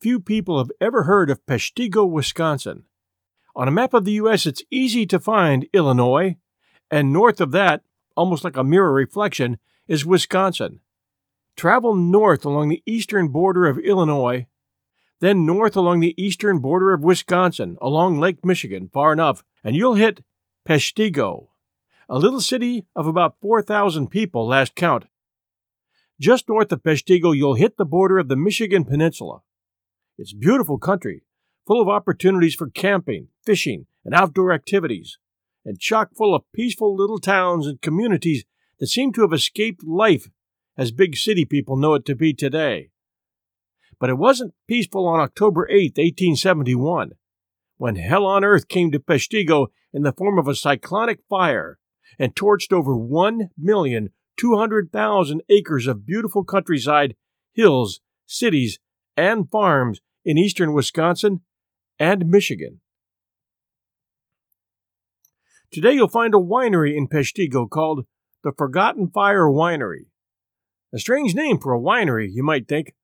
Few people have ever heard of Peshtigo, Wisconsin. On a map of the U.S., it's easy to find Illinois, and north of that, almost like a mirror reflection, is Wisconsin. Travel north along the eastern border of Illinois, then north along the eastern border of Wisconsin, along Lake Michigan, far enough, and you'll hit Peshtigo, a little city of about 4,000 people last count. Just north of Peshtigo, you'll hit the border of the Michigan Peninsula. It's beautiful country, full of opportunities for camping, fishing, and outdoor activities, and chock full of peaceful little towns and communities that seem to have escaped life as big city people know it to be today. But it wasn't peaceful on October 8, 1871, when hell on earth came to Peshtigo in the form of a cyclonic fire and torched over 1,200,000 acres of beautiful countryside, hills, cities, and farms in eastern Wisconsin and Michigan. Today you'll find a winery in Peshtigo called the Forgotten Fire Winery. A strange name for a winery, you might think,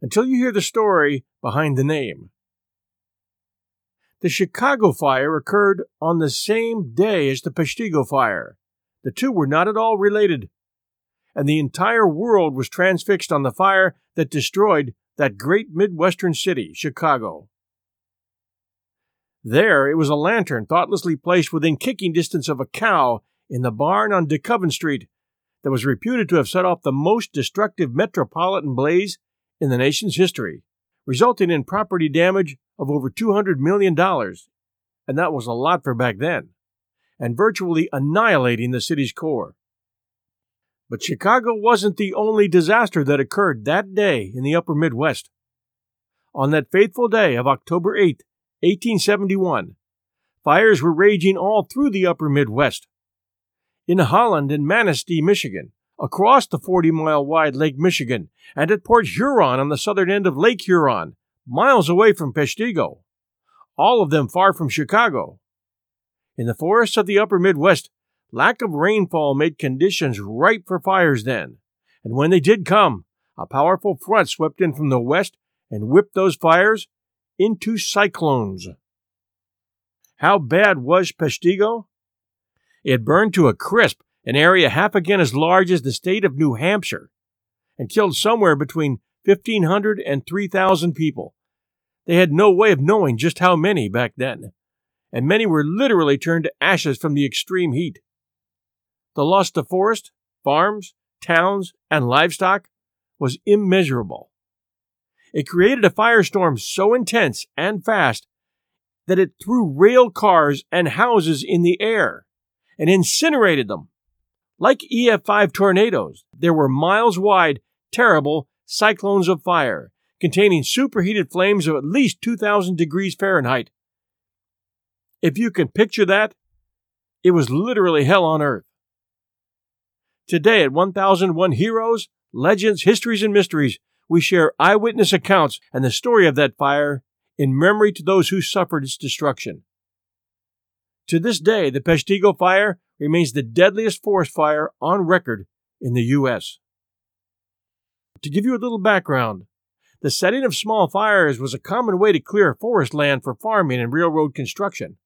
until you hear the story behind the name. The Chicago fire occurred on the same day as the Peshtigo fire. The two were not at all related, and the entire world was transfixed on the fire that destroyed that great Midwestern city, Chicago. There, it was a lantern thoughtlessly placed within kicking distance of a cow in the barn on DeKoven Street that was reputed to have set off the most destructive metropolitan blaze in the nation's history, resulting in property damage of over $200 million, and that was a lot for back then, and virtually annihilating the city's core. But Chicago wasn't the only disaster that occurred that day in the upper Midwest. On that fateful day of October 8, 1871, fires were raging all through the upper Midwest. In Holland and Manistee, Michigan, across the 40 mile wide Lake Michigan, and at Port Huron on the southern end of Lake Huron, miles away from Peshtigo, all of them far from Chicago. In the forests of the upper Midwest, Lack of rainfall made conditions ripe for fires then, and when they did come, a powerful front swept in from the west and whipped those fires into cyclones. How bad was Peshtigo? It burned to a crisp an area half again as large as the state of New Hampshire and killed somewhere between 1,500 and 3,000 people. They had no way of knowing just how many back then, and many were literally turned to ashes from the extreme heat. The loss to forest, farms, towns, and livestock was immeasurable. It created a firestorm so intense and fast that it threw rail cars and houses in the air and incinerated them. Like EF5 tornadoes, there were miles wide, terrible cyclones of fire containing superheated flames of at least 2,000 degrees Fahrenheit. If you can picture that, it was literally hell on earth. Today at 1001 Heroes, Legends, Histories, and Mysteries, we share eyewitness accounts and the story of that fire in memory to those who suffered its destruction. To this day, the Peshtigo fire remains the deadliest forest fire on record in the U.S. To give you a little background, the setting of small fires was a common way to clear forest land for farming and railroad construction.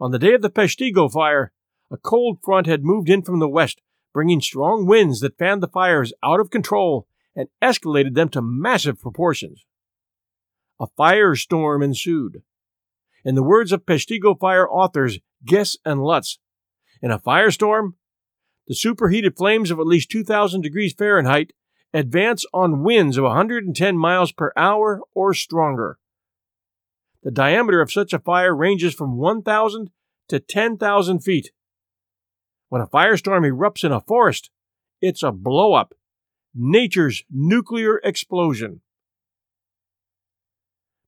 On the day of the Peshtigo fire, a cold front had moved in from the west bringing strong winds that fanned the fires out of control and escalated them to massive proportions. A firestorm ensued. In the words of Peshtigo fire authors Gess and Lutz, in a firestorm, the superheated flames of at least 2,000 degrees Fahrenheit advance on winds of 110 miles per hour or stronger. The diameter of such a fire ranges from 1,000 to 10,000 feet. When a firestorm erupts in a forest, it's a blowup, nature's nuclear explosion.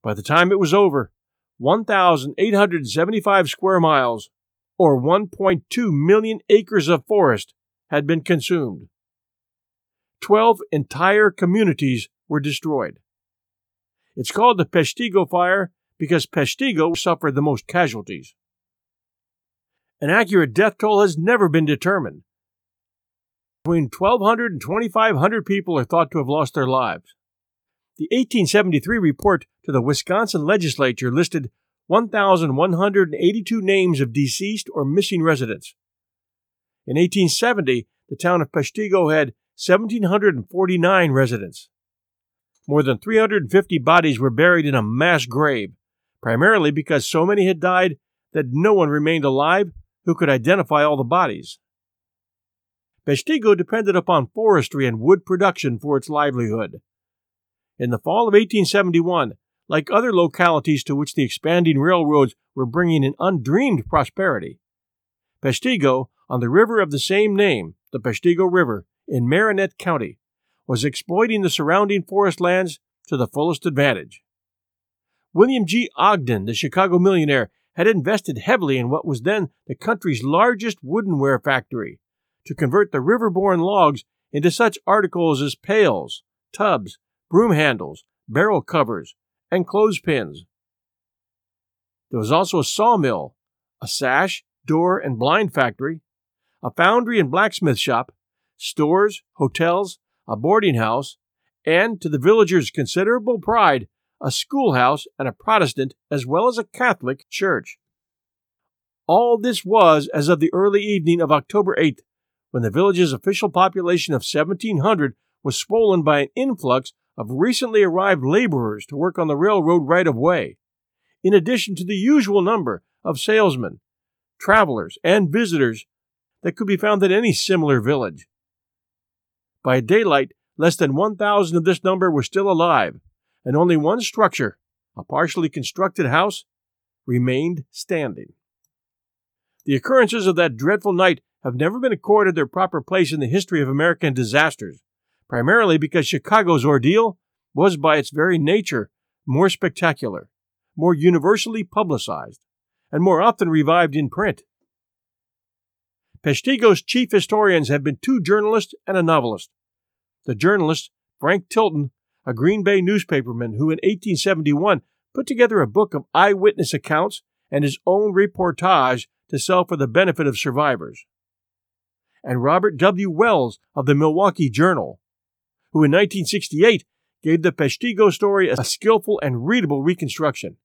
By the time it was over, 1,875 square miles, or 1.2 million acres of forest, had been consumed. Twelve entire communities were destroyed. It's called the Peshtigo Fire because Peshtigo suffered the most casualties. An accurate death toll has never been determined. Between 1,200 and 2,500 people are thought to have lost their lives. The 1873 report to the Wisconsin legislature listed 1,182 names of deceased or missing residents. In 1870, the town of Peshtigo had 1,749 residents. More than 350 bodies were buried in a mass grave, primarily because so many had died that no one remained alive who could identify all the bodies. Peshtigo depended upon forestry and wood production for its livelihood. In the fall of 1871, like other localities to which the expanding railroads were bringing an undreamed prosperity, Peshtigo, on the river of the same name, the Peshtigo River, in Marinette County, was exploiting the surrounding forest lands to the fullest advantage. William G. Ogden, the Chicago millionaire, had invested heavily in what was then the country's largest woodenware factory to convert the river-borne logs into such articles as pails, tubs, broom handles, barrel covers, and clothespins. There was also a sawmill, a sash, door, and blind factory, a foundry and blacksmith shop, stores, hotels, a boarding house, and, to the villagers' considerable pride, a schoolhouse, and a Protestant as well as a Catholic church. All this was as of the early evening of October 8th, when the village's official population of 1,700 was swollen by an influx of recently arrived laborers to work on the railroad right of way, in addition to the usual number of salesmen, travelers, and visitors that could be found at any similar village. By daylight, less than 1,000 of this number were still alive, and only one structure, a partially constructed house, remained standing. The occurrences of that dreadful night have never been accorded their proper place in the history of American disasters, primarily because Chicago's ordeal was by its very nature more spectacular, more universally publicized, and more often revived in print. Peshtigo's chief historians have been two journalists and a novelist. The journalist, Frank Tilton, a Green Bay newspaperman who in 1871 put together a book of eyewitness accounts and his own reportage to sell for the benefit of survivors. And Robert W. Wells of the Milwaukee Journal, who in 1968 gave the Peshtigo story a skillful and readable reconstruction.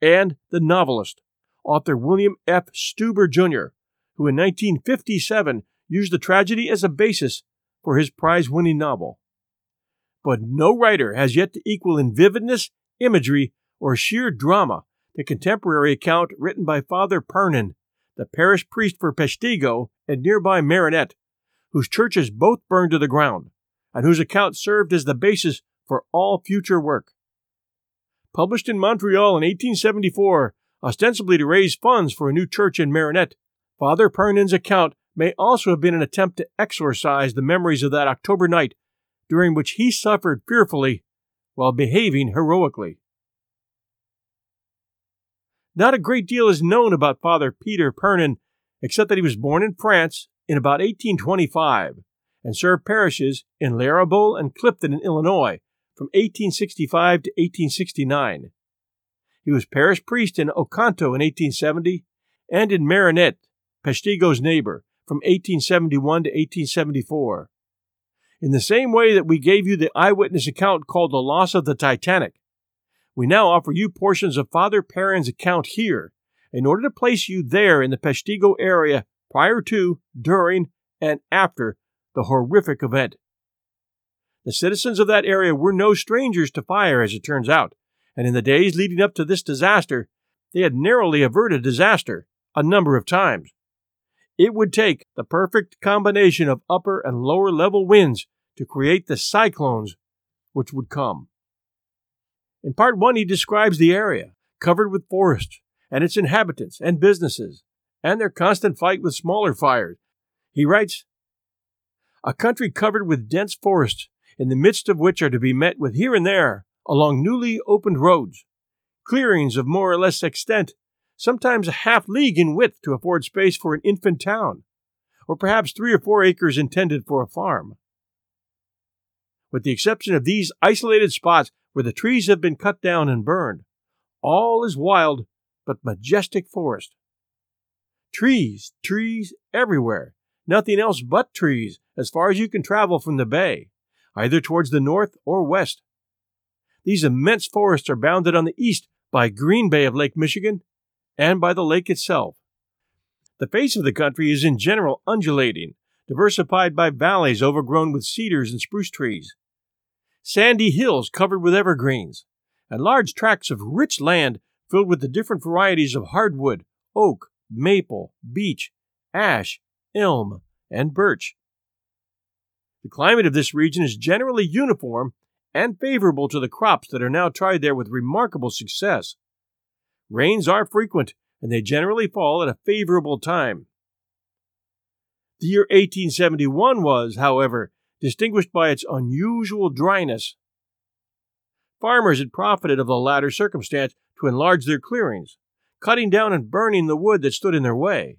And the novelist, author William F. Stuber Jr., who in 1957 used the tragedy as a basis for his prize winning novel but no writer has yet to equal in vividness, imagery, or sheer drama the contemporary account written by Father Pernin, the parish priest for Peshtigo and nearby Marinette, whose churches both burned to the ground, and whose account served as the basis for all future work. Published in Montreal in 1874, ostensibly to raise funds for a new church in Marinette, Father Pernin's account may also have been an attempt to exorcise the memories of that October night during which he suffered fearfully while behaving heroically. Not a great deal is known about Father Peter Pernin, except that he was born in France in about 1825 and served parishes in Larabool and Clifton in Illinois from 1865 to 1869. He was parish priest in Oconto in 1870 and in Marinette, Peshtigo's neighbor, from 1871 to 1874 in the same way that we gave you the eyewitness account called The Loss of the Titanic. We now offer you portions of Father Perrin's account here in order to place you there in the Peshtigo area prior to, during, and after the horrific event. The citizens of that area were no strangers to fire, as it turns out, and in the days leading up to this disaster, they had narrowly averted disaster a number of times. It would take the perfect combination of upper and lower level winds to create the cyclones which would come. In part one, he describes the area covered with forests and its inhabitants and businesses and their constant fight with smaller fires. He writes, A country covered with dense forests, in the midst of which are to be met with here and there, along newly opened roads, clearings of more or less extent sometimes a half league in width to afford space for an infant town, or perhaps three or four acres intended for a farm. With the exception of these isolated spots where the trees have been cut down and burned, all is wild but majestic forest. Trees, trees everywhere, nothing else but trees as far as you can travel from the bay, either towards the north or west. These immense forests are bounded on the east by Green Bay of Lake Michigan and by the lake itself. The face of the country is in general undulating, diversified by valleys overgrown with cedars and spruce trees, sandy hills covered with evergreens, and large tracts of rich land filled with the different varieties of hardwood, oak, maple, beech, ash, elm, and birch. The climate of this region is generally uniform and favorable to the crops that are now tried there with remarkable success. Rains are frequent, and they generally fall at a favorable time. The year 1871 was, however, distinguished by its unusual dryness. Farmers had profited of the latter circumstance to enlarge their clearings, cutting down and burning the wood that stood in their way.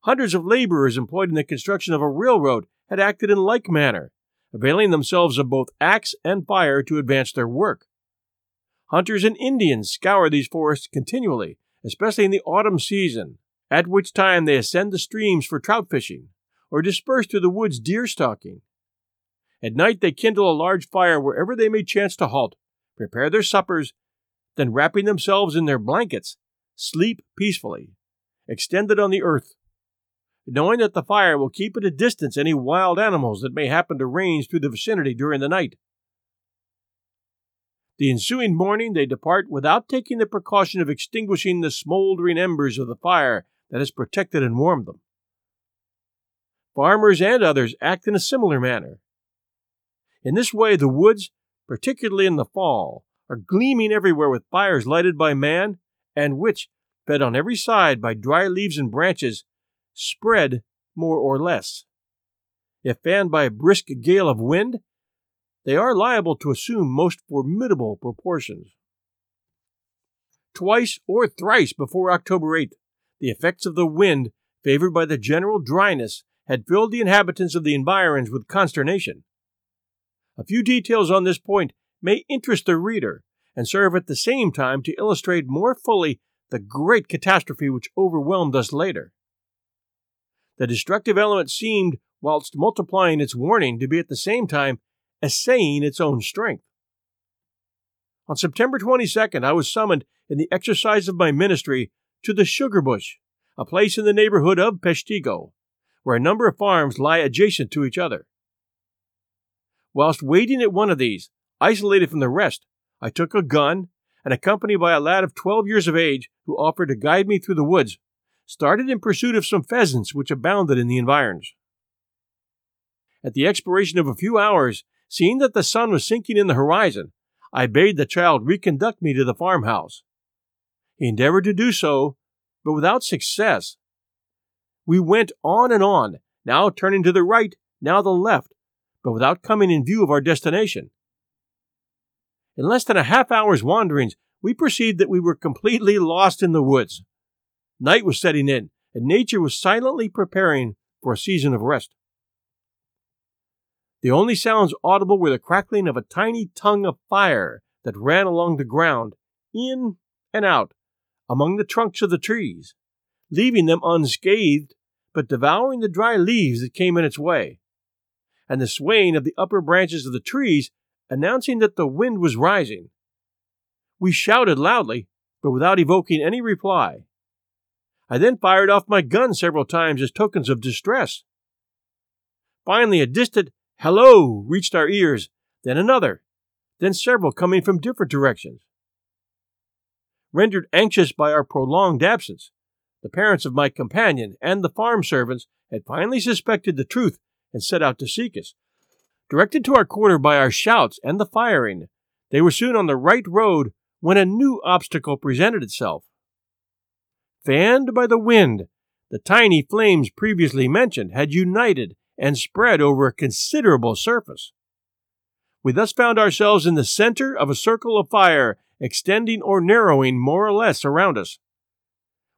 Hundreds of laborers employed in the construction of a railroad had acted in like manner, availing themselves of both axe and fire to advance their work. Hunters and Indians scour these forests continually, especially in the autumn season, at which time they ascend the streams for trout fishing, or disperse through the woods deer stalking. At night they kindle a large fire wherever they may chance to halt, prepare their suppers, then wrapping themselves in their blankets, sleep peacefully, extended on the earth, knowing that the fire will keep at a distance any wild animals that may happen to range through the vicinity during the night. The ensuing morning they depart without taking the precaution of extinguishing the smoldering embers of the fire that has protected and warmed them. Farmers and others act in a similar manner. In this way, the woods, particularly in the fall, are gleaming everywhere with fires lighted by man, and which, fed on every side by dry leaves and branches, spread more or less. If fanned by a brisk gale of wind, they are liable to assume most formidable proportions. Twice or thrice before October 8th, the effects of the wind, favored by the general dryness, had filled the inhabitants of the environs with consternation. A few details on this point may interest the reader and serve at the same time to illustrate more fully the great catastrophe which overwhelmed us later. The destructive element seemed, whilst multiplying its warning, to be at the same time essaying its own strength. On September 22nd, I was summoned in the exercise of my ministry to the Sugar Bush, a place in the neighborhood of Peshtigo, where a number of farms lie adjacent to each other. Whilst waiting at one of these, isolated from the rest, I took a gun and, accompanied by a lad of twelve years of age who offered to guide me through the woods, started in pursuit of some pheasants which abounded in the environs. At the expiration of a few hours, seeing that the sun was sinking in the horizon, I bade the child reconduct me to the farmhouse. He endeavored to do so, but without success. We went on and on, now turning to the right, now the left, but without coming in view of our destination. In less than a half hour's wanderings, we perceived that we were completely lost in the woods. Night was setting in, and nature was silently preparing for a season of rest. The only sounds audible were the crackling of a tiny tongue of fire that ran along the ground, in and out, among the trunks of the trees, leaving them unscathed, but devouring the dry leaves that came in its way, and the swaying of the upper branches of the trees announcing that the wind was rising. We shouted loudly, but without evoking any reply. I then fired off my gun several times as tokens of distress. Finally, a distant hello reached our ears, then another, then several coming from different directions. Rendered anxious by our prolonged absence, the parents of my companion and the farm servants had finally suspected the truth and set out to seek us. Directed to our quarter by our shouts and the firing, they were soon on the right road when a new obstacle presented itself. Fanned by the wind, the tiny flames previously mentioned had united and spread over a considerable surface. We thus found ourselves in the center of a circle of fire extending or narrowing more or less around us.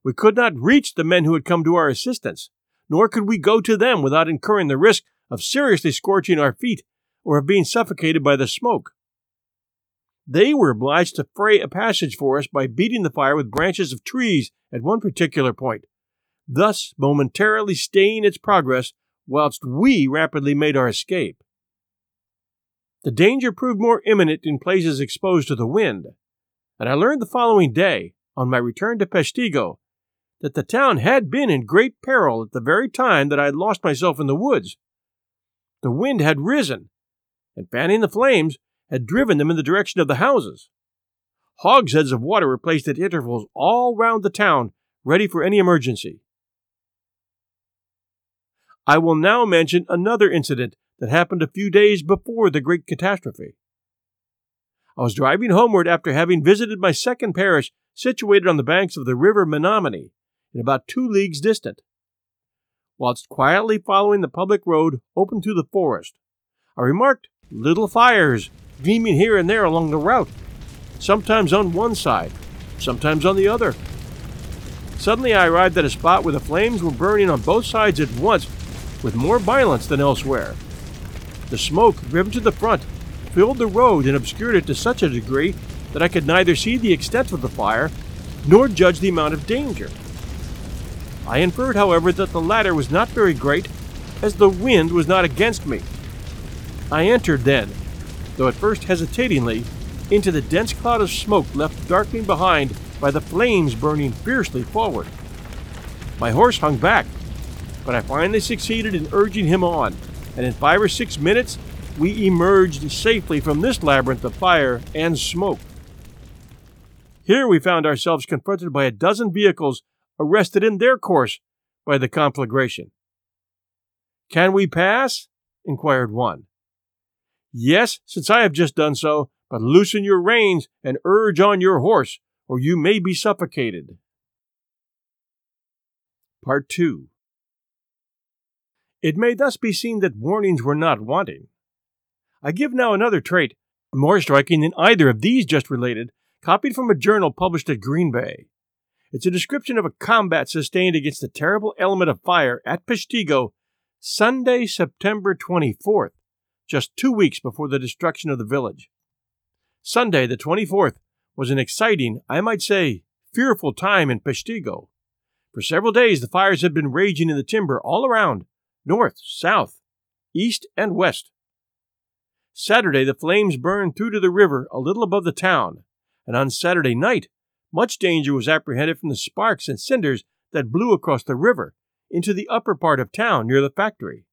We could not reach the men who had come to our assistance, nor could we go to them without incurring the risk of seriously scorching our feet or of being suffocated by the smoke. They were obliged to fray a passage for us by beating the fire with branches of trees at one particular point, thus momentarily staying its progress whilst we rapidly made our escape. The danger proved more imminent in places exposed to the wind, and I learned the following day, on my return to Peshtigo, that the town had been in great peril at the very time that I had lost myself in the woods. The wind had risen, and fanning the flames, had driven them in the direction of the houses. Hogsheads of water were placed at intervals all round the town, ready for any emergency. I will now mention another incident that happened a few days before the great catastrophe. I was driving homeward after having visited my second parish situated on the banks of the river Menominee, and about two leagues distant. Whilst quietly following the public road open to the forest, I remarked little fires gleaming here and there along the route, sometimes on one side, sometimes on the other. Suddenly I arrived at a spot where the flames were burning on both sides at once with more violence than elsewhere. The smoke, driven to the front, filled the road and obscured it to such a degree that I could neither see the extent of the fire nor judge the amount of danger. I inferred, however, that the latter was not very great, as the wind was not against me. I entered then, though at first hesitatingly, into the dense cloud of smoke left darkening behind by the flames burning fiercely forward. My horse hung back, but I finally succeeded in urging him on, and in five or six minutes we emerged safely from this labyrinth of fire and smoke. Here we found ourselves confronted by a dozen vehicles arrested in their course by the conflagration. Can we pass? inquired one. Yes, since I have just done so, but loosen your reins and urge on your horse, or you may be suffocated. Part 2 It may thus be seen that warnings were not wanting. I give now another trait, more striking than either of these just related, copied from a journal published at Green Bay. It's a description of a combat sustained against the terrible element of fire at Peshtigo Sunday, September 24th, just two weeks before the destruction of the village. Sunday, the 24th, was an exciting, I might say, fearful time in Peshtigo. For several days, the fires had been raging in the timber all around, north, south, east, and west. Saturday, the flames burned through to the river a little above the town, and on Saturday night, much danger was apprehended from the sparks and cinders that blew across the river into the upper part of town near the factory.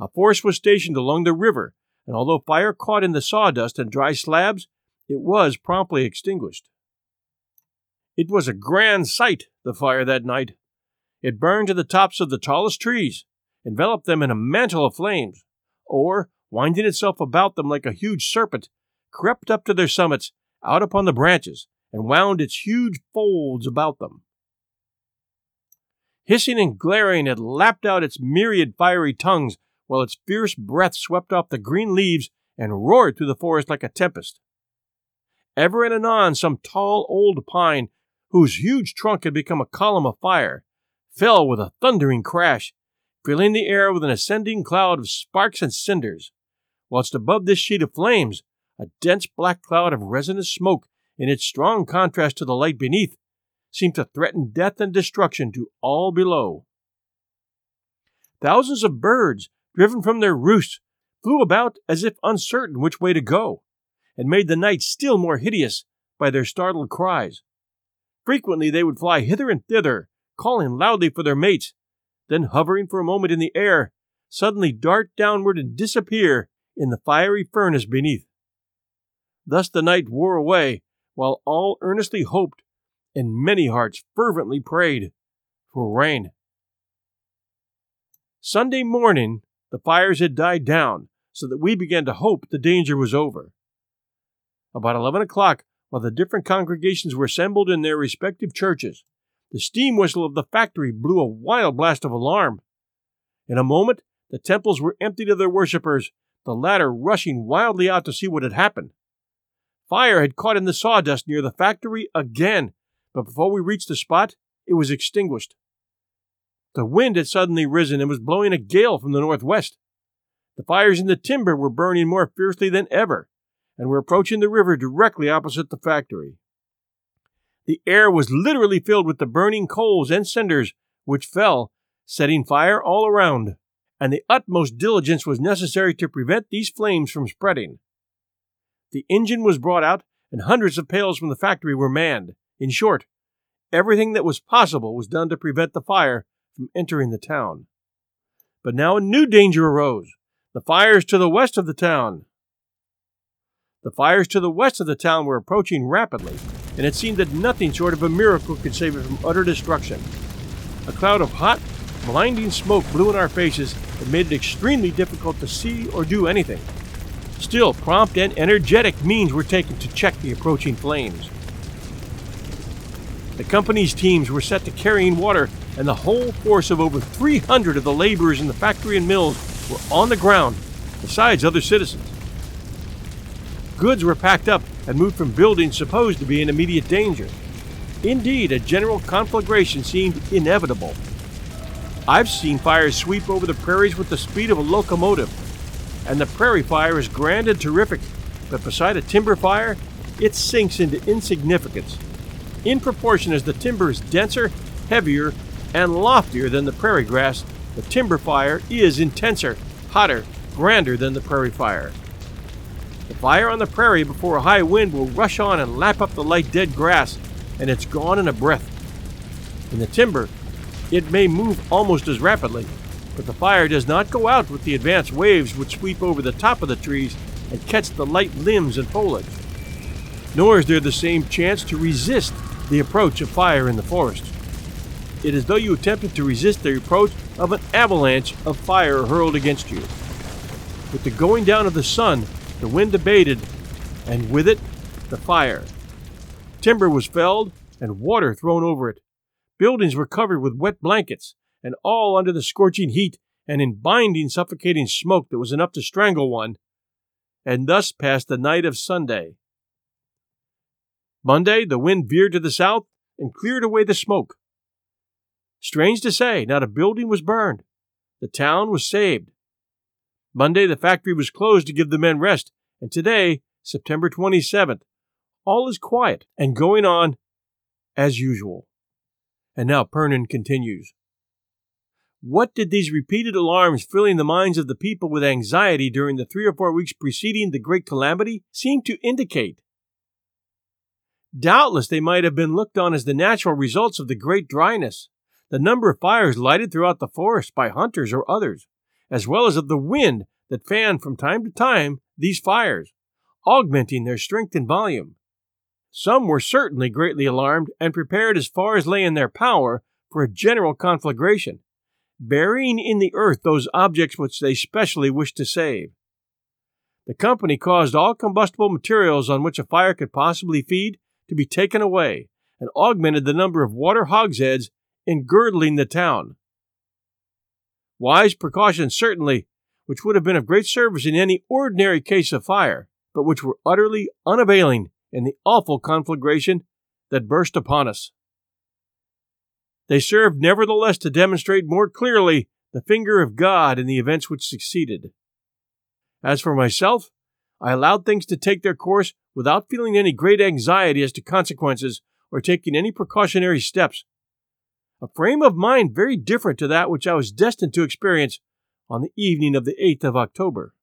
A force was stationed along the river, and although fire caught in the sawdust and dry slabs, it was promptly extinguished. It was a grand sight, the fire that night. It burned to the tops of the tallest trees, enveloped them in a mantle of flames, or, winding itself about them like a huge serpent, crept up to their summits, out upon the branches, and wound its huge folds about them. Hissing and glaring, it lapped out its myriad fiery tongues, while its fierce breath swept off the green leaves and roared through the forest like a tempest. Ever and anon, some tall old pine, whose huge trunk had become a column of fire, fell with a thundering crash, filling the air with an ascending cloud of sparks and cinders, whilst above this sheet of flames, a dense black cloud of resinous smoke in its strong contrast to the light beneath, seemed to threaten death and destruction to all below. Thousands of birds, driven from their roosts, flew about as if uncertain which way to go, and made the night still more hideous by their startled cries. Frequently they would fly hither and thither, calling loudly for their mates, then hovering for a moment in the air, suddenly dart downward and disappear in the fiery furnace beneath. Thus the night wore away, while all earnestly hoped and many hearts fervently prayed for rain. Sunday morning, the fires had died down, so that we began to hope the danger was over. About eleven o'clock, while the different congregations were assembled in their respective churches, the steam whistle of the factory blew a wild blast of alarm. In a moment, the temples were emptied of their worshippers, the latter rushing wildly out to see what had happened. Fire had caught in the sawdust near the factory again, but before we reached the spot, it was extinguished. The wind had suddenly risen and was blowing a gale from the northwest. The fires in the timber were burning more fiercely than ever, and were approaching the river directly opposite the factory. The air was literally filled with the burning coals and cinders, which fell, setting fire all around, and the utmost diligence was necessary to prevent these flames from spreading. The engine was brought out, and hundreds of pails from the factory were manned. In short, everything that was possible was done to prevent the fire from entering the town. But now a new danger arose the fires to the west of the town. The fires to the west of the town were approaching rapidly, and it seemed that nothing short of a miracle could save it from utter destruction. A cloud of hot, blinding smoke blew in our faces and made it extremely difficult to see or do anything. Still, prompt and energetic means were taken to check the approaching flames. The company's teams were set to carrying water, and the whole force of over 300 of the laborers in the factory and mills were on the ground, besides other citizens. Goods were packed up and moved from buildings supposed to be in immediate danger. Indeed, a general conflagration seemed inevitable. I've seen fires sweep over the prairies with the speed of a locomotive, and the prairie fire is grand and terrific, but beside a timber fire, it sinks into insignificance. In proportion as the timber is denser, heavier, and loftier than the prairie grass, the timber fire is intenser, hotter, grander than the prairie fire. The fire on the prairie before a high wind will rush on and lap up the light dead grass, and it's gone in a breath. In the timber, it may move almost as rapidly, but the fire does not go out with the advance waves which sweep over the top of the trees and catch the light limbs and foliage. Nor is there the same chance to resist the approach of fire in the forest. It is though you attempted to resist the approach of an avalanche of fire hurled against you. With the going down of the sun, the wind abated, and with it, the fire. Timber was felled and water thrown over it. Buildings were covered with wet blankets, and all under the scorching heat and in binding, suffocating smoke that was enough to strangle one. And thus passed the night of Sunday. Monday, the wind veered to the south and cleared away the smoke. Strange to say, not a building was burned. The town was saved. Monday, the factory was closed to give the men rest, and today, September 27th, all is quiet and going on as usual. And now Pernin continues. What did these repeated alarms filling the minds of the people with anxiety during the three or four weeks preceding the great calamity seem to indicate? Doubtless they might have been looked on as the natural results of the great dryness, the number of fires lighted throughout the forest by hunters or others, as well as of the wind that fanned from time to time these fires, augmenting their strength and volume. Some were certainly greatly alarmed and prepared as far as lay in their power for a general conflagration, burying in the earth those objects which they specially wished to save. The company caused all combustible materials on which a fire could possibly feed to be taken away, and augmented the number of water hogsheads engirdling the town. Wise precautions, certainly, which would have been of great service in any ordinary case of fire, but which were utterly unavailing in the awful conflagration that burst upon us. They served nevertheless to demonstrate more clearly the finger of God in the events which succeeded. As for myself, I allowed things to take their course without feeling any great anxiety as to consequences or taking any precautionary steps. A frame of mind very different to that which I was destined to experience on the evening of the 8th of October.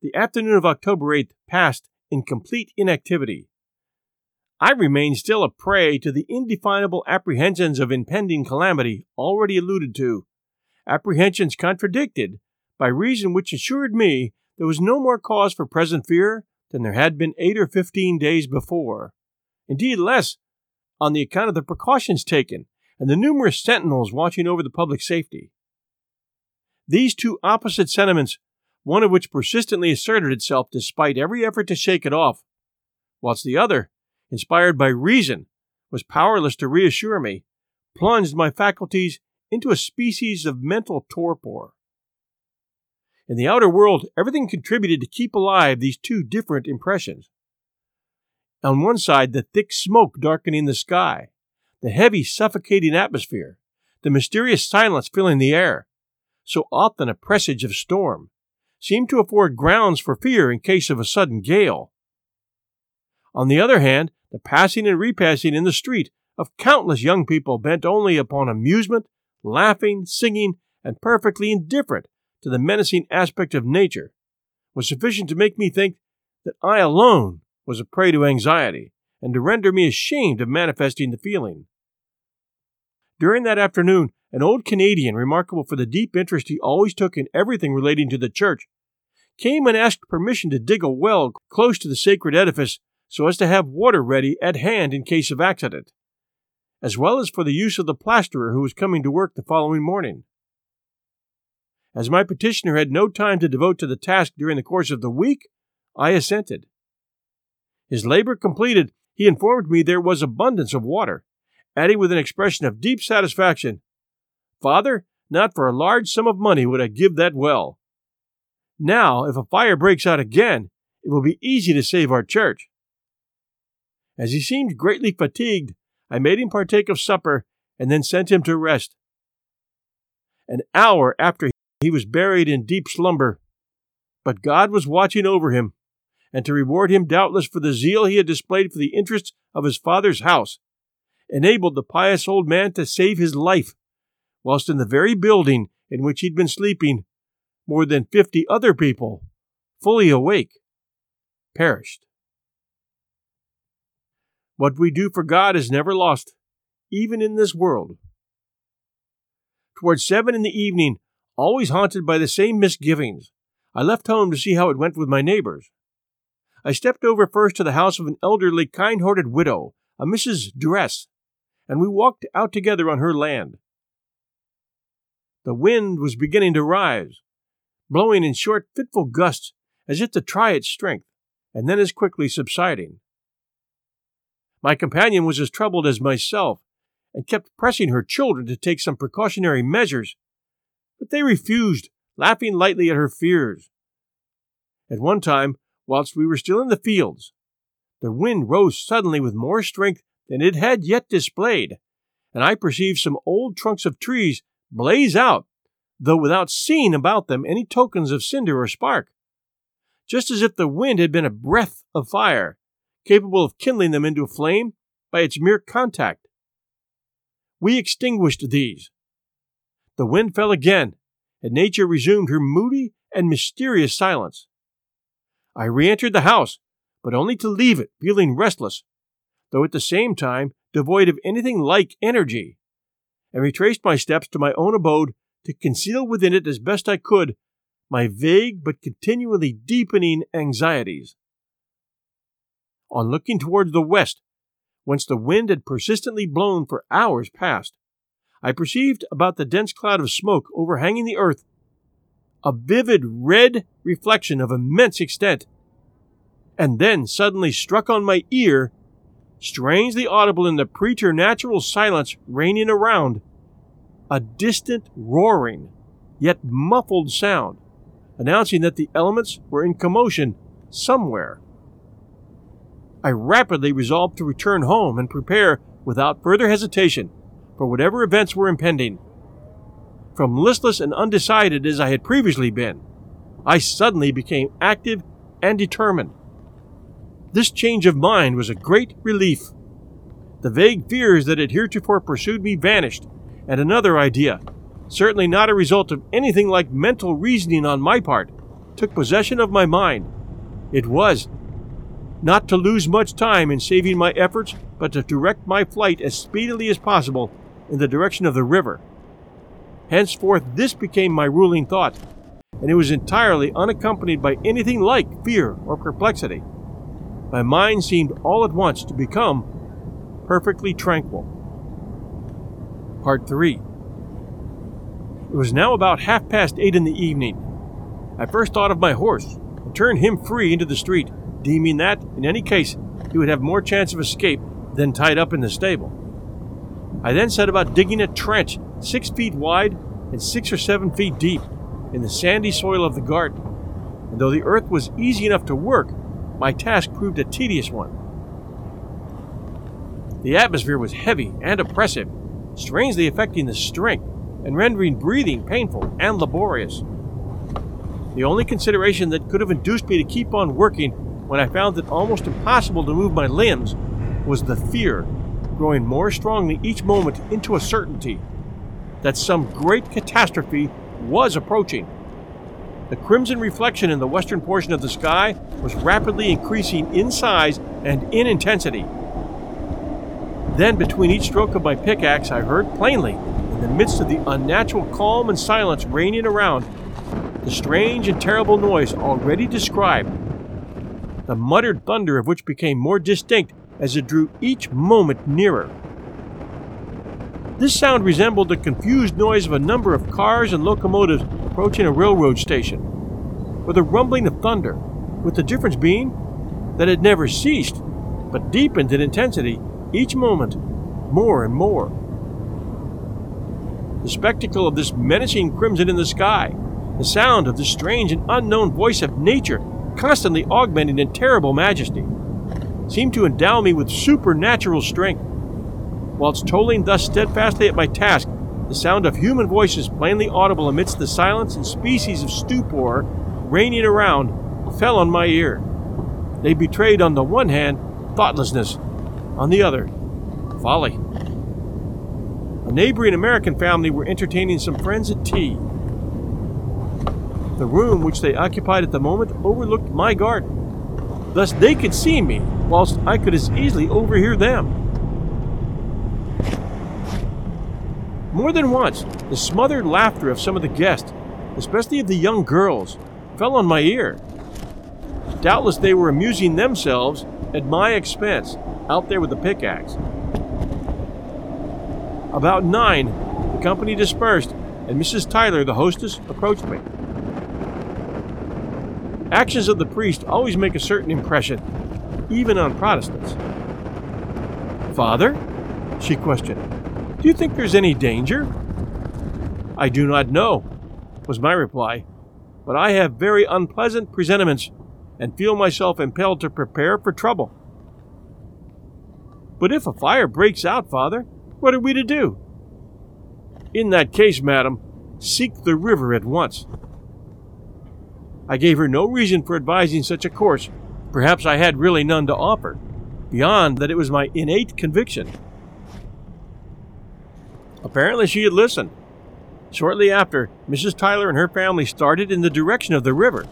The afternoon of October 8th passed in complete inactivity. I remained still a prey to the indefinable apprehensions of impending calamity already alluded to, apprehensions contradicted by reason which assured me there was no more cause for present fear than there had been eight or fifteen days before. Indeed, less, on the account of the precautions taken and the numerous sentinels watching over the public safety. These two opposite sentiments one of which persistently asserted itself despite every effort to shake it off, whilst the other, inspired by reason, was powerless to reassure me, plunged my faculties into a species of mental torpor. In the outer world, everything contributed to keep alive these two different impressions. On one side, the thick smoke darkening the sky, the heavy, suffocating atmosphere, the mysterious silence filling the air, so often a presage of storm, seemed to afford grounds for fear in case of a sudden gale. On the other hand, the passing and repassing in the street of countless young people bent only upon amusement, laughing, singing, and perfectly indifferent to the menacing aspect of nature, was sufficient to make me think that I alone was a prey to anxiety, and to render me ashamed of manifesting the feeling. During that afternoon, an old Canadian, remarkable for the deep interest he always took in everything relating to the church, came and asked permission to dig a well close to the sacred edifice so as to have water ready at hand in case of accident, as well as for the use of the plasterer who was coming to work the following morning. As my petitioner had no time to devote to the task during the course of the week, I assented. His labor completed, he informed me there was abundance of water, adding with an expression of deep satisfaction, Father, not for a large sum of money would I give that well. Now, if a fire breaks out again, it will be easy to save our church. As he seemed greatly fatigued, I made him partake of supper and then sent him to rest. An hour after he was buried in deep slumber, but God was watching over him, and to reward him doubtless for the zeal he had displayed for the interests of his father's house, enabled the pious old man to save his life, whilst in the very building in which he'd been sleeping, more than fifty other people, fully awake, perished. What we do for God is never lost, even in this world. Towards seven in the evening, always haunted by the same misgivings, I left home to see how it went with my neighbors. I stepped over first to the house of an elderly, kind hearted widow, a Mrs. Dress, and we walked out together on her land. The wind was beginning to rise, blowing in short, fitful gusts as if to try its strength, and then as quickly subsiding. My companion was as troubled as myself, and kept pressing her children to take some precautionary measures, but they refused, laughing lightly at her fears. At one time, whilst we were still in the fields, the wind rose suddenly with more strength than it had yet displayed, and I perceived some old trunks of trees blaze out, though without seeing about them any tokens of cinder or spark, just as if the wind had been a breath of fire, capable of kindling them into a flame by its mere contact. We extinguished these. The wind fell again, and nature resumed her moody and mysterious silence. I re entered the house, but only to leave it feeling restless though at the same time devoid of anything like energy, and retraced my steps to my own abode to conceal within it as best I could my vague but continually deepening anxieties. On looking towards the west, whence the wind had persistently blown for hours past, I perceived about the dense cloud of smoke overhanging the earth a vivid red reflection of immense extent, and then suddenly struck on my ear strangely audible in the preternatural silence reigning around, a distant roaring, yet muffled sound, announcing that the elements were in commotion somewhere. I rapidly resolved to return home and prepare, without further hesitation, for whatever events were impending. From listless and undecided as I had previously been, I suddenly became active and determined. This change of mind was a great relief. The vague fears that had heretofore pursued me vanished, and another idea, certainly not a result of anything like mental reasoning on my part, took possession of my mind. It was not to lose much time in saving my efforts, but to direct my flight as speedily as possible in the direction of the river. Henceforth, this became my ruling thought, and it was entirely unaccompanied by anything like fear or perplexity my mind seemed all at once to become perfectly tranquil. Part 3 It was now about half past eight in the evening. I first thought of my horse and turned him free into the street, deeming that, in any case, he would have more chance of escape than tied up in the stable. I then set about digging a trench six feet wide and six or seven feet deep in the sandy soil of the garden, and though the earth was easy enough to work, my task proved a tedious one. The atmosphere was heavy and oppressive, strangely affecting the strength and rendering breathing painful and laborious. The only consideration that could have induced me to keep on working when I found it almost impossible to move my limbs was the fear, growing more strongly each moment into a certainty, that some great catastrophe was approaching. The crimson reflection in the western portion of the sky was rapidly increasing in size and in intensity. Then, between each stroke of my pickaxe, I heard plainly, in the midst of the unnatural calm and silence reigning around, the strange and terrible noise already described, the muttered thunder of which became more distinct as it drew each moment nearer. This sound resembled the confused noise of a number of cars and locomotives approaching a railroad station, or the rumbling of thunder, with the difference being that it never ceased, but deepened in intensity each moment more and more. The spectacle of this menacing crimson in the sky, the sound of this strange and unknown voice of nature constantly augmenting in terrible majesty, seemed to endow me with supernatural strength. Whilst tolling thus steadfastly at my task, the sound of human voices plainly audible amidst the silence and species of stupor reigning around fell on my ear. They betrayed on the one hand thoughtlessness, on the other folly. A neighboring American family were entertaining some friends at tea. The room which they occupied at the moment overlooked my garden. Thus they could see me, whilst I could as easily overhear them. More than once, the smothered laughter of some of the guests, especially of the young girls, fell on my ear. Doubtless they were amusing themselves at my expense out there with the pickaxe. About nine, the company dispersed, and Mrs. Tyler, the hostess, approached me. Actions of the priest always make a certain impression, even on Protestants. Father? she questioned. Do you think there's any danger? I do not know, was my reply, but I have very unpleasant presentiments and feel myself impelled to prepare for trouble. But if a fire breaks out, father, what are we to do? In that case, madam, seek the river at once. I gave her no reason for advising such a course. Perhaps I had really none to offer, beyond that it was my innate conviction Apparently, she had listened. Shortly after, Mrs. Tyler and her family started in the direction of the river,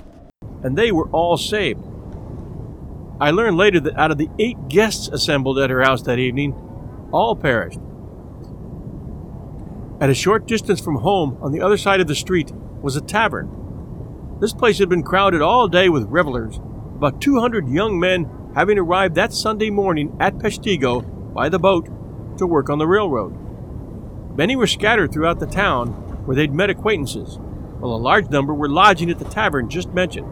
and they were all saved. I learned later that out of the eight guests assembled at her house that evening, all perished. At a short distance from home, on the other side of the street, was a tavern. This place had been crowded all day with revelers, about 200 young men having arrived that Sunday morning at Peshtigo by the boat to work on the railroad. Many were scattered throughout the town where they'd met acquaintances, while a large number were lodging at the tavern just mentioned.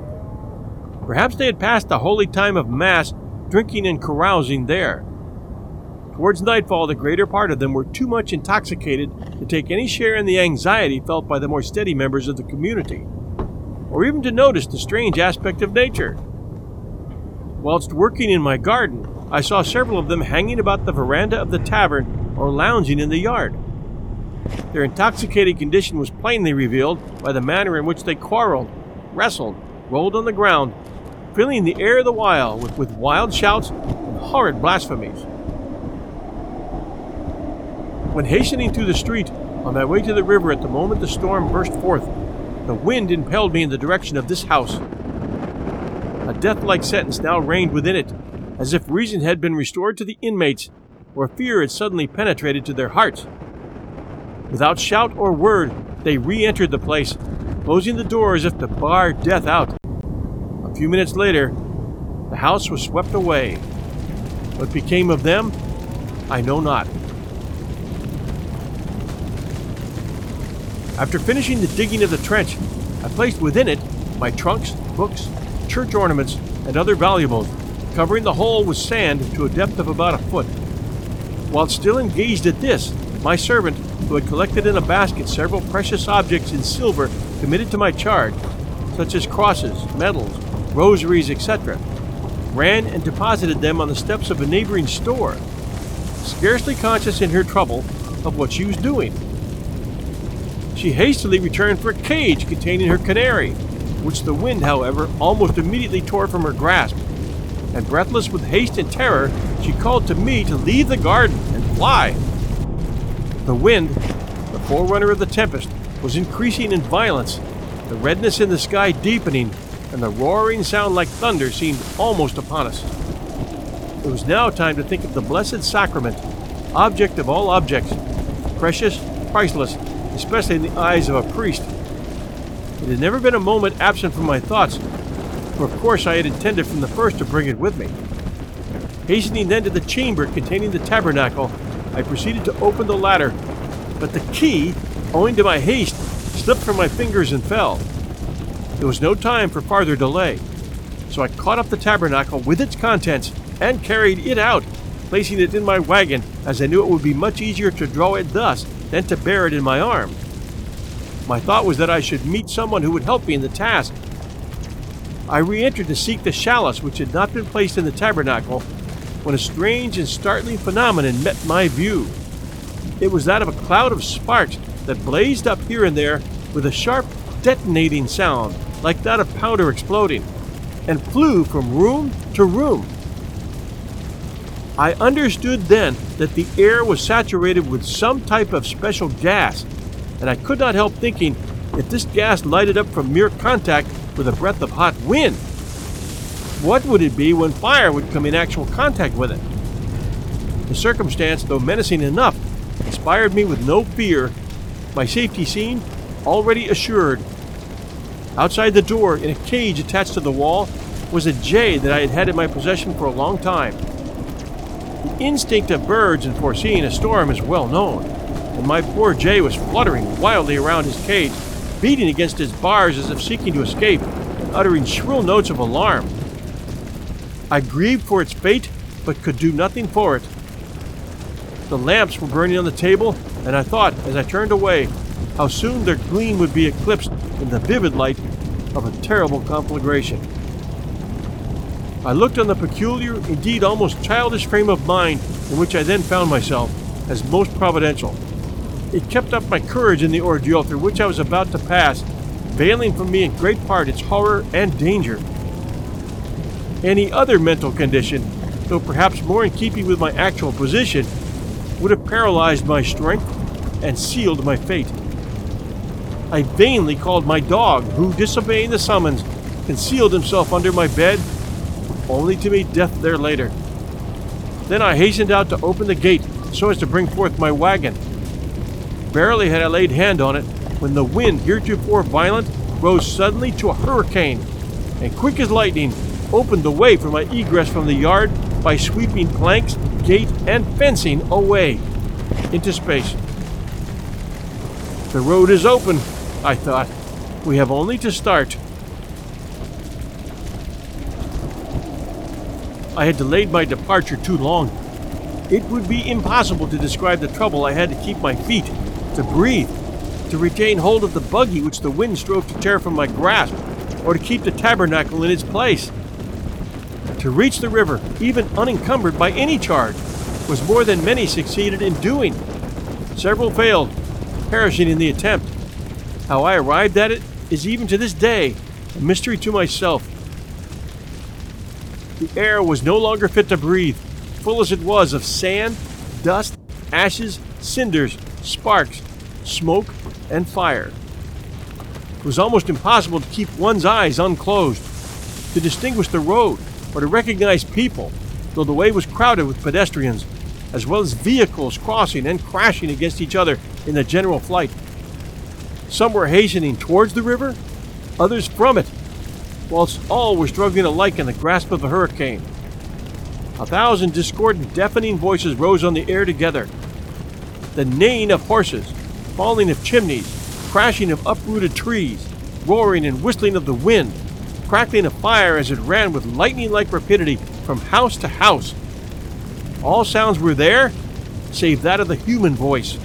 Perhaps they had passed the holy time of Mass drinking and carousing there. Towards nightfall, the greater part of them were too much intoxicated to take any share in the anxiety felt by the more steady members of the community, or even to notice the strange aspect of nature. Whilst working in my garden, I saw several of them hanging about the veranda of the tavern or lounging in the yard. Their intoxicated condition was plainly revealed by the manner in which they quarreled, wrestled, rolled on the ground, filling the air the while with, with wild shouts and horrid blasphemies. When hastening through the street on my way to the river at the moment the storm burst forth, the wind impelled me in the direction of this house. A death like sentence now reigned within it, as if reason had been restored to the inmates, or fear had suddenly penetrated to their hearts. Without shout or word, they re entered the place, closing the door as if to bar death out. A few minutes later, the house was swept away. What became of them, I know not. After finishing the digging of the trench, I placed within it my trunks, books, church ornaments, and other valuables, covering the hole with sand to a depth of about a foot. While still engaged at this, my servant, who had collected in a basket several precious objects in silver committed to my charge, such as crosses, medals, rosaries, etc., ran and deposited them on the steps of a neighboring store, scarcely conscious in her trouble of what she was doing. She hastily returned for a cage containing her canary, which the wind, however, almost immediately tore from her grasp. And breathless with haste and terror, she called to me to leave the garden and fly. The wind, the forerunner of the tempest, was increasing in violence, the redness in the sky deepening, and the roaring sound like thunder seemed almost upon us. It was now time to think of the Blessed Sacrament, object of all objects, precious, priceless, especially in the eyes of a priest. It had never been a moment absent from my thoughts, for of course I had intended from the first to bring it with me. Hastening then to the chamber containing the tabernacle, I proceeded to open the ladder, but the key, owing to my haste, slipped from my fingers and fell. There was no time for farther delay, so I caught up the tabernacle with its contents and carried it out, placing it in my wagon, as I knew it would be much easier to draw it thus than to bear it in my arm. My thought was that I should meet someone who would help me in the task. I re entered to seek the chalice which had not been placed in the tabernacle when a strange and startling phenomenon met my view. It was that of a cloud of sparks that blazed up here and there with a sharp detonating sound like that of powder exploding and flew from room to room. I understood then that the air was saturated with some type of special gas, and I could not help thinking if this gas lighted up from mere contact with a breath of hot wind, what would it be when fire would come in actual contact with it? The circumstance, though menacing enough, inspired me with no fear. My safety seemed already assured. Outside the door, in a cage attached to the wall, was a jay that I had had in my possession for a long time. The instinct of birds in foreseeing a storm is well known, and my poor jay was fluttering wildly around his cage, beating against its bars as if seeking to escape, and uttering shrill notes of alarm. I grieved for its fate, but could do nothing for it. The lamps were burning on the table, and I thought, as I turned away, how soon their gleam would be eclipsed in the vivid light of a terrible conflagration. I looked on the peculiar, indeed almost childish frame of mind in which I then found myself as most providential. It kept up my courage in the ordeal through which I was about to pass, veiling from me in great part its horror and danger. Any other mental condition, though perhaps more in keeping with my actual position, would have paralyzed my strength and sealed my fate. I vainly called my dog, who, disobeying the summons, concealed himself under my bed only to meet death there later. Then I hastened out to open the gate so as to bring forth my wagon. Barely had I laid hand on it when the wind, heretofore violent, rose suddenly to a hurricane, and quick as lightning opened the way for my egress from the yard by sweeping planks, gate, and fencing away into space. The road is open, I thought. We have only to start. I had delayed my departure too long. It would be impossible to describe the trouble I had to keep my feet, to breathe, to retain hold of the buggy which the wind strove to tear from my grasp, or to keep the tabernacle in its place. To reach the river, even unencumbered by any charge, was more than many succeeded in doing. Several failed, perishing in the attempt. How I arrived at it is even to this day a mystery to myself. The air was no longer fit to breathe, full as it was of sand, dust, ashes, cinders, sparks, smoke, and fire. It was almost impossible to keep one's eyes unclosed, to distinguish the road, or to recognize people, though the way was crowded with pedestrians, as well as vehicles crossing and crashing against each other in the general flight. Some were hastening towards the river, others from it, whilst all were struggling alike in the grasp of the hurricane. A thousand discordant, deafening voices rose on the air together. The neighing of horses, falling of chimneys, crashing of uprooted trees, roaring and whistling of the wind, crackling of fire as it ran with lightning like rapidity from house to house. All sounds were there, save that of the human voice.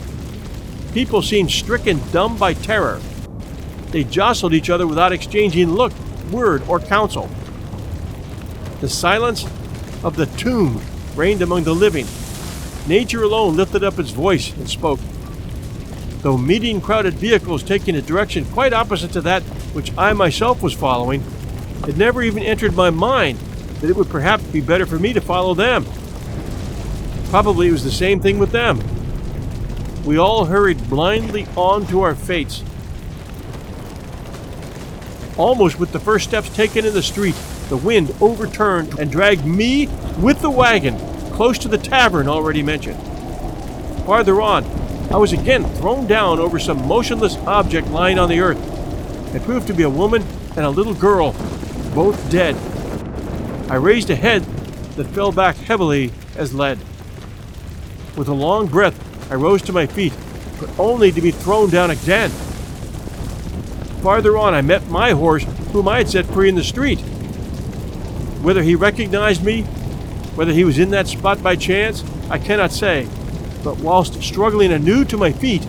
People seemed stricken dumb by terror. They jostled each other without exchanging look word or counsel. The silence of the tomb reigned among the living. Nature alone lifted up its voice and spoke. Though meeting crowded vehicles taking a direction quite opposite to that which I myself was following, it never even entered my mind that it would perhaps be better for me to follow them. Probably it was the same thing with them. we all hurried blindly on to our fates. Almost with the first steps taken in the street, the wind overturned and dragged me with the wagon close to the tavern already mentioned. Farther on, I was again thrown down over some motionless object lying on the earth. It proved to be a woman and a little girl, both dead. I raised a head that fell back heavily as lead. With a long breath, I rose to my feet, but only to be thrown down again. Farther on, I met my horse, whom I had set free in the street. Whether he recognized me, whether he was in that spot by chance, I cannot say. But whilst struggling anew to my feet,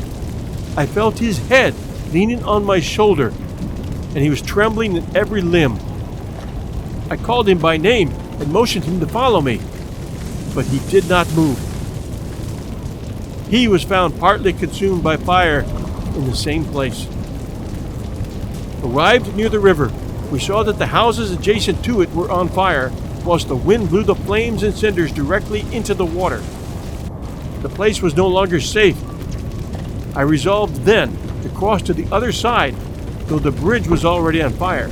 I felt his head leaning on my shoulder, and he was trembling in every limb. I called him by name and motioned him to follow me, but he did not move. He was found partly consumed by fire in the same place. Arrived near the river, we saw that the houses adjacent to it were on fire, whilst the wind blew the flames and cinders directly into the water. The place was no longer safe. I resolved then to cross to the other side, though the bridge was already on fire.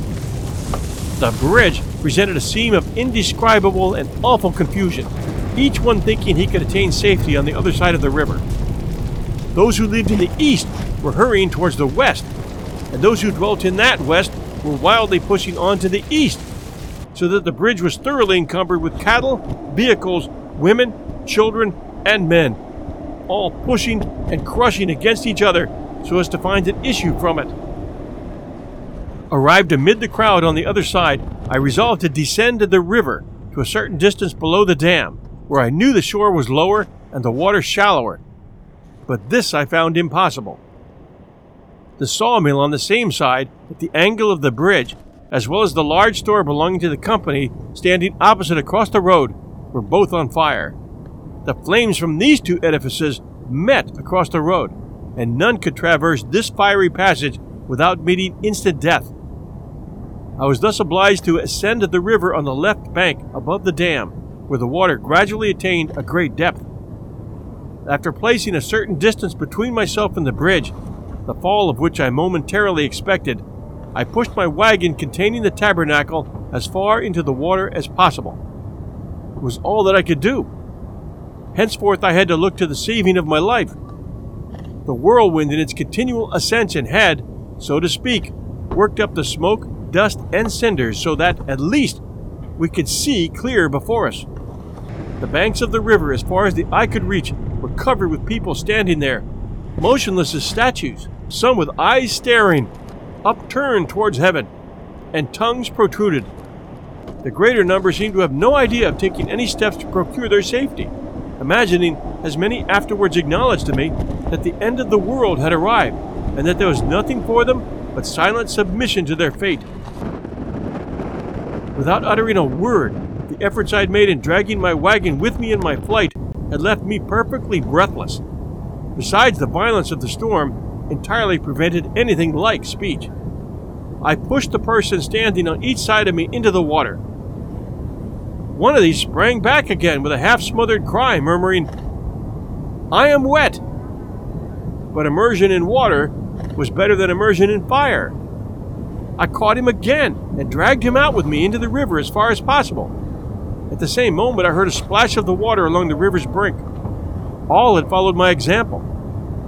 The bridge presented a scene of indescribable and awful confusion, each one thinking he could attain safety on the other side of the river. Those who lived in the east were hurrying towards the west, and those who dwelt in that west were wildly pushing on to the east, so that the bridge was thoroughly encumbered with cattle, vehicles, women, children, and men, all pushing and crushing against each other so as to find an issue from it. Arrived amid the crowd on the other side, I resolved to descend to the river to a certain distance below the dam, where I knew the shore was lower and the water shallower. But this I found impossible the sawmill on the same side at the angle of the bridge, as well as the large store belonging to the company standing opposite across the road, were both on fire. The flames from these two edifices met across the road, and none could traverse this fiery passage without meeting instant death. I was thus obliged to ascend the river on the left bank above the dam, where the water gradually attained a great depth. After placing a certain distance between myself and the bridge, the fall of which I momentarily expected, I pushed my wagon containing the tabernacle as far into the water as possible. It was all that I could do. Henceforth, I had to look to the saving of my life. The whirlwind in its continual ascension had, so to speak, worked up the smoke, dust, and cinders so that, at least, we could see clear before us. The banks of the river, as far as the eye could reach, were covered with people standing there, motionless as statues, some with eyes staring, upturned towards heaven, and tongues protruded. The greater number seemed to have no idea of taking any steps to procure their safety, imagining, as many afterwards acknowledged to me, that the end of the world had arrived, and that there was nothing for them but silent submission to their fate. Without uttering a word, the efforts I had made in dragging my wagon with me in my flight had left me perfectly breathless. Besides, the violence of the storm entirely prevented anything like speech. I pushed the person standing on each side of me into the water. One of these sprang back again with a half smothered cry, murmuring, I am wet! But immersion in water was better than immersion in fire. I caught him again and dragged him out with me into the river as far as possible. At the same moment, I heard a splash of the water along the river's brink. All had followed my example.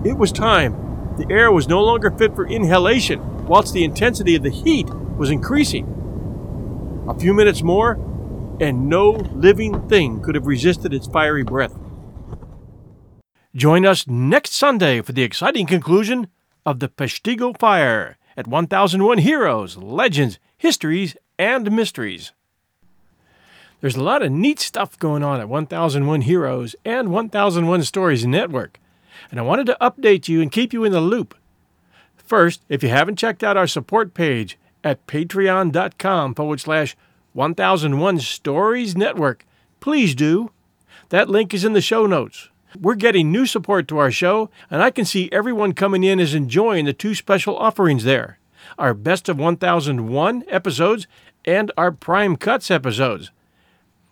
It was time. The air was no longer fit for inhalation, whilst the intensity of the heat was increasing. A few minutes more, and no living thing could have resisted its fiery breath. Join us next Sunday for the exciting conclusion of the Peshtigo Fire at 1001 Heroes, Legends, Histories, and Mysteries. There's a lot of neat stuff going on at 1001 Heroes and 1001 Stories Network and I wanted to update you and keep you in the loop. First, if you haven't checked out our support page at patreon.com forward slash 1001 Stories Network, please do. That link is in the show notes. We're getting new support to our show, and I can see everyone coming in is enjoying the two special offerings there our Best of 1001 episodes and our Prime Cuts episodes.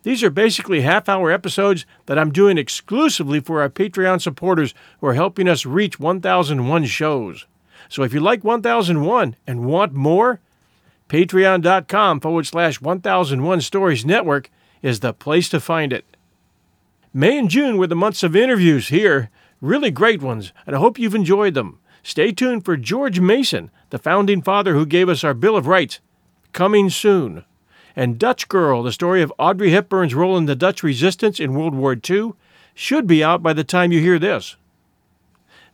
These are basically half hour episodes that I'm doing exclusively for our Patreon supporters who are helping us reach 1001 shows. So if you like 1001 and want more, patreon.com forward slash 1001 Stories Network is the place to find it. May and June were the months of interviews here, really great ones, and I hope you've enjoyed them. Stay tuned for George Mason, the founding father who gave us our Bill of Rights, coming soon and Dutch Girl, the story of Audrey Hepburn's role in the Dutch resistance in World War II, should be out by the time you hear this.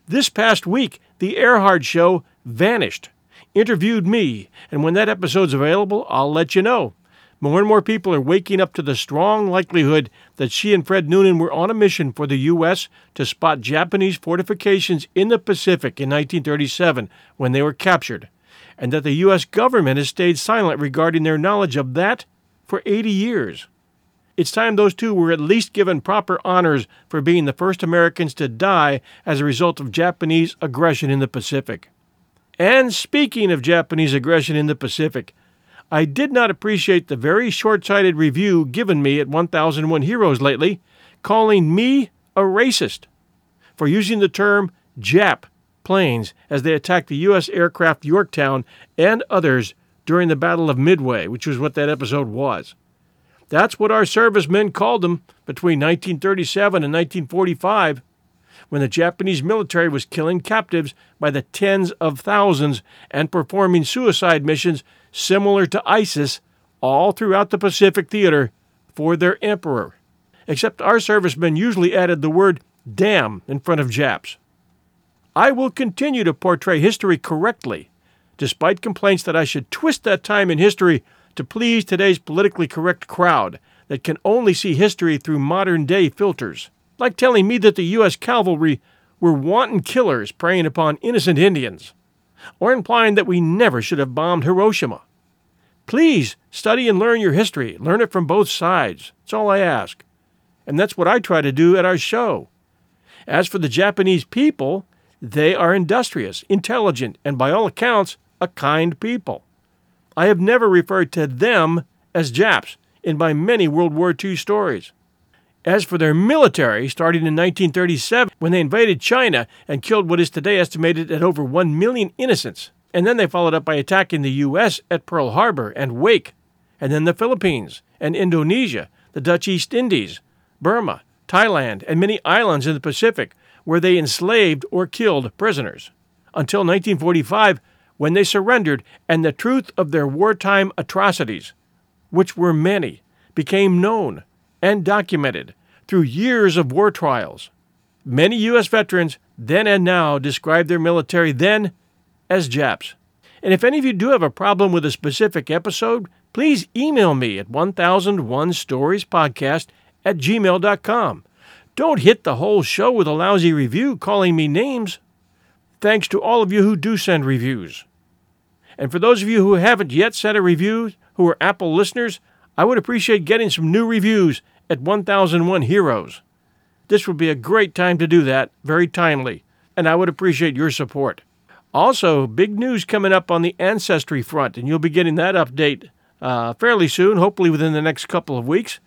This past week, The Earhart Show vanished, interviewed me, and when that episode's available, I'll let you know. More and more people are waking up to the strong likelihood that she and Fred Noonan were on a mission for the U.S. to spot Japanese fortifications in the Pacific in 1937 when they were captured and that the U.S. government has stayed silent regarding their knowledge of that for 80 years. It's time those two were at least given proper honors for being the first Americans to die as a result of Japanese aggression in the Pacific. And speaking of Japanese aggression in the Pacific, I did not appreciate the very short sighted review given me at 1001 Heroes lately, calling me a racist for using the term Jap planes as they attacked the U.S. aircraft Yorktown and others during the Battle of Midway, which was what that episode was. That's what our servicemen called them between 1937 and 1945, when the Japanese military was killing captives by the tens of thousands and performing suicide missions similar to ISIS all throughout the Pacific theater for their emperor. Except our servicemen usually added the word damn in front of Japs. I will continue to portray history correctly, despite complaints that I should twist that time in history to please today's politically correct crowd that can only see history through modern day filters, like telling me that the U.S. cavalry were wanton killers preying upon innocent Indians, or implying that we never should have bombed Hiroshima. Please study and learn your history. Learn it from both sides. That's all I ask. And that's what I try to do at our show. As for the Japanese people, they are industrious, intelligent, and by all accounts, a kind people. I have never referred to them as Japs in my many World War II stories. As for their military, starting in 1937 when they invaded China and killed what is today estimated at over 1 million innocents, and then they followed up by attacking the U.S. at Pearl Harbor and Wake, and then the Philippines and Indonesia, the Dutch East Indies, Burma, Thailand, and many islands in the Pacific where they enslaved or killed prisoners, until 1945 when they surrendered and the truth of their wartime atrocities, which were many, became known and documented through years of war trials. Many U.S. veterans then and now describe their military then as Japs. And if any of you do have a problem with a specific episode, please email me at 1001storiespodcast at gmail.com. Don't hit the whole show with a lousy review calling me names. Thanks to all of you who do send reviews. And for those of you who haven't yet sent a review, who are Apple listeners, I would appreciate getting some new reviews at 1001 Heroes. This would be a great time to do that, very timely, and I would appreciate your support. Also, big news coming up on the Ancestry front, and you'll be getting that update uh, fairly soon, hopefully within the next couple of weeks.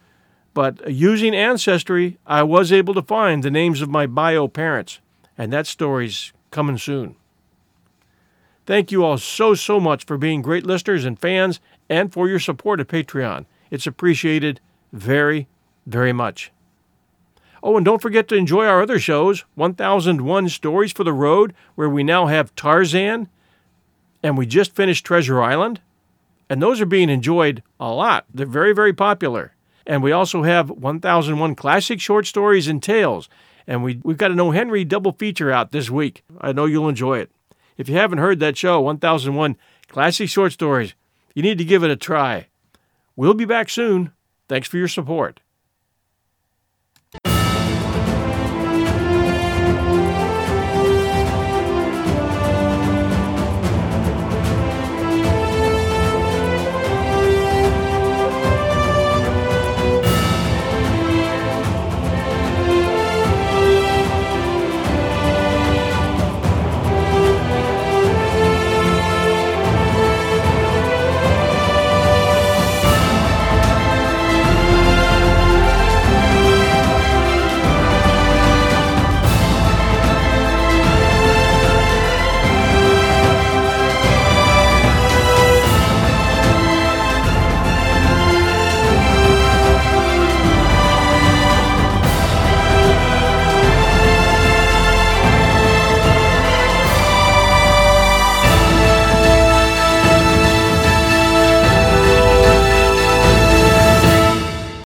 But using Ancestry, I was able to find the names of my bio parents, and that story's coming soon. Thank you all so, so much for being great listeners and fans and for your support at Patreon. It's appreciated very, very much. Oh, and don't forget to enjoy our other shows 1001 Stories for the Road, where we now have Tarzan, and we just finished Treasure Island. And those are being enjoyed a lot. They're very, very popular. And we also have 1001 Classic Short Stories and Tales. And we, we've got an O. Henry double feature out this week. I know you'll enjoy it. If you haven't heard that show, 1001 Classic Short Stories, you need to give it a try. We'll be back soon. Thanks for your support.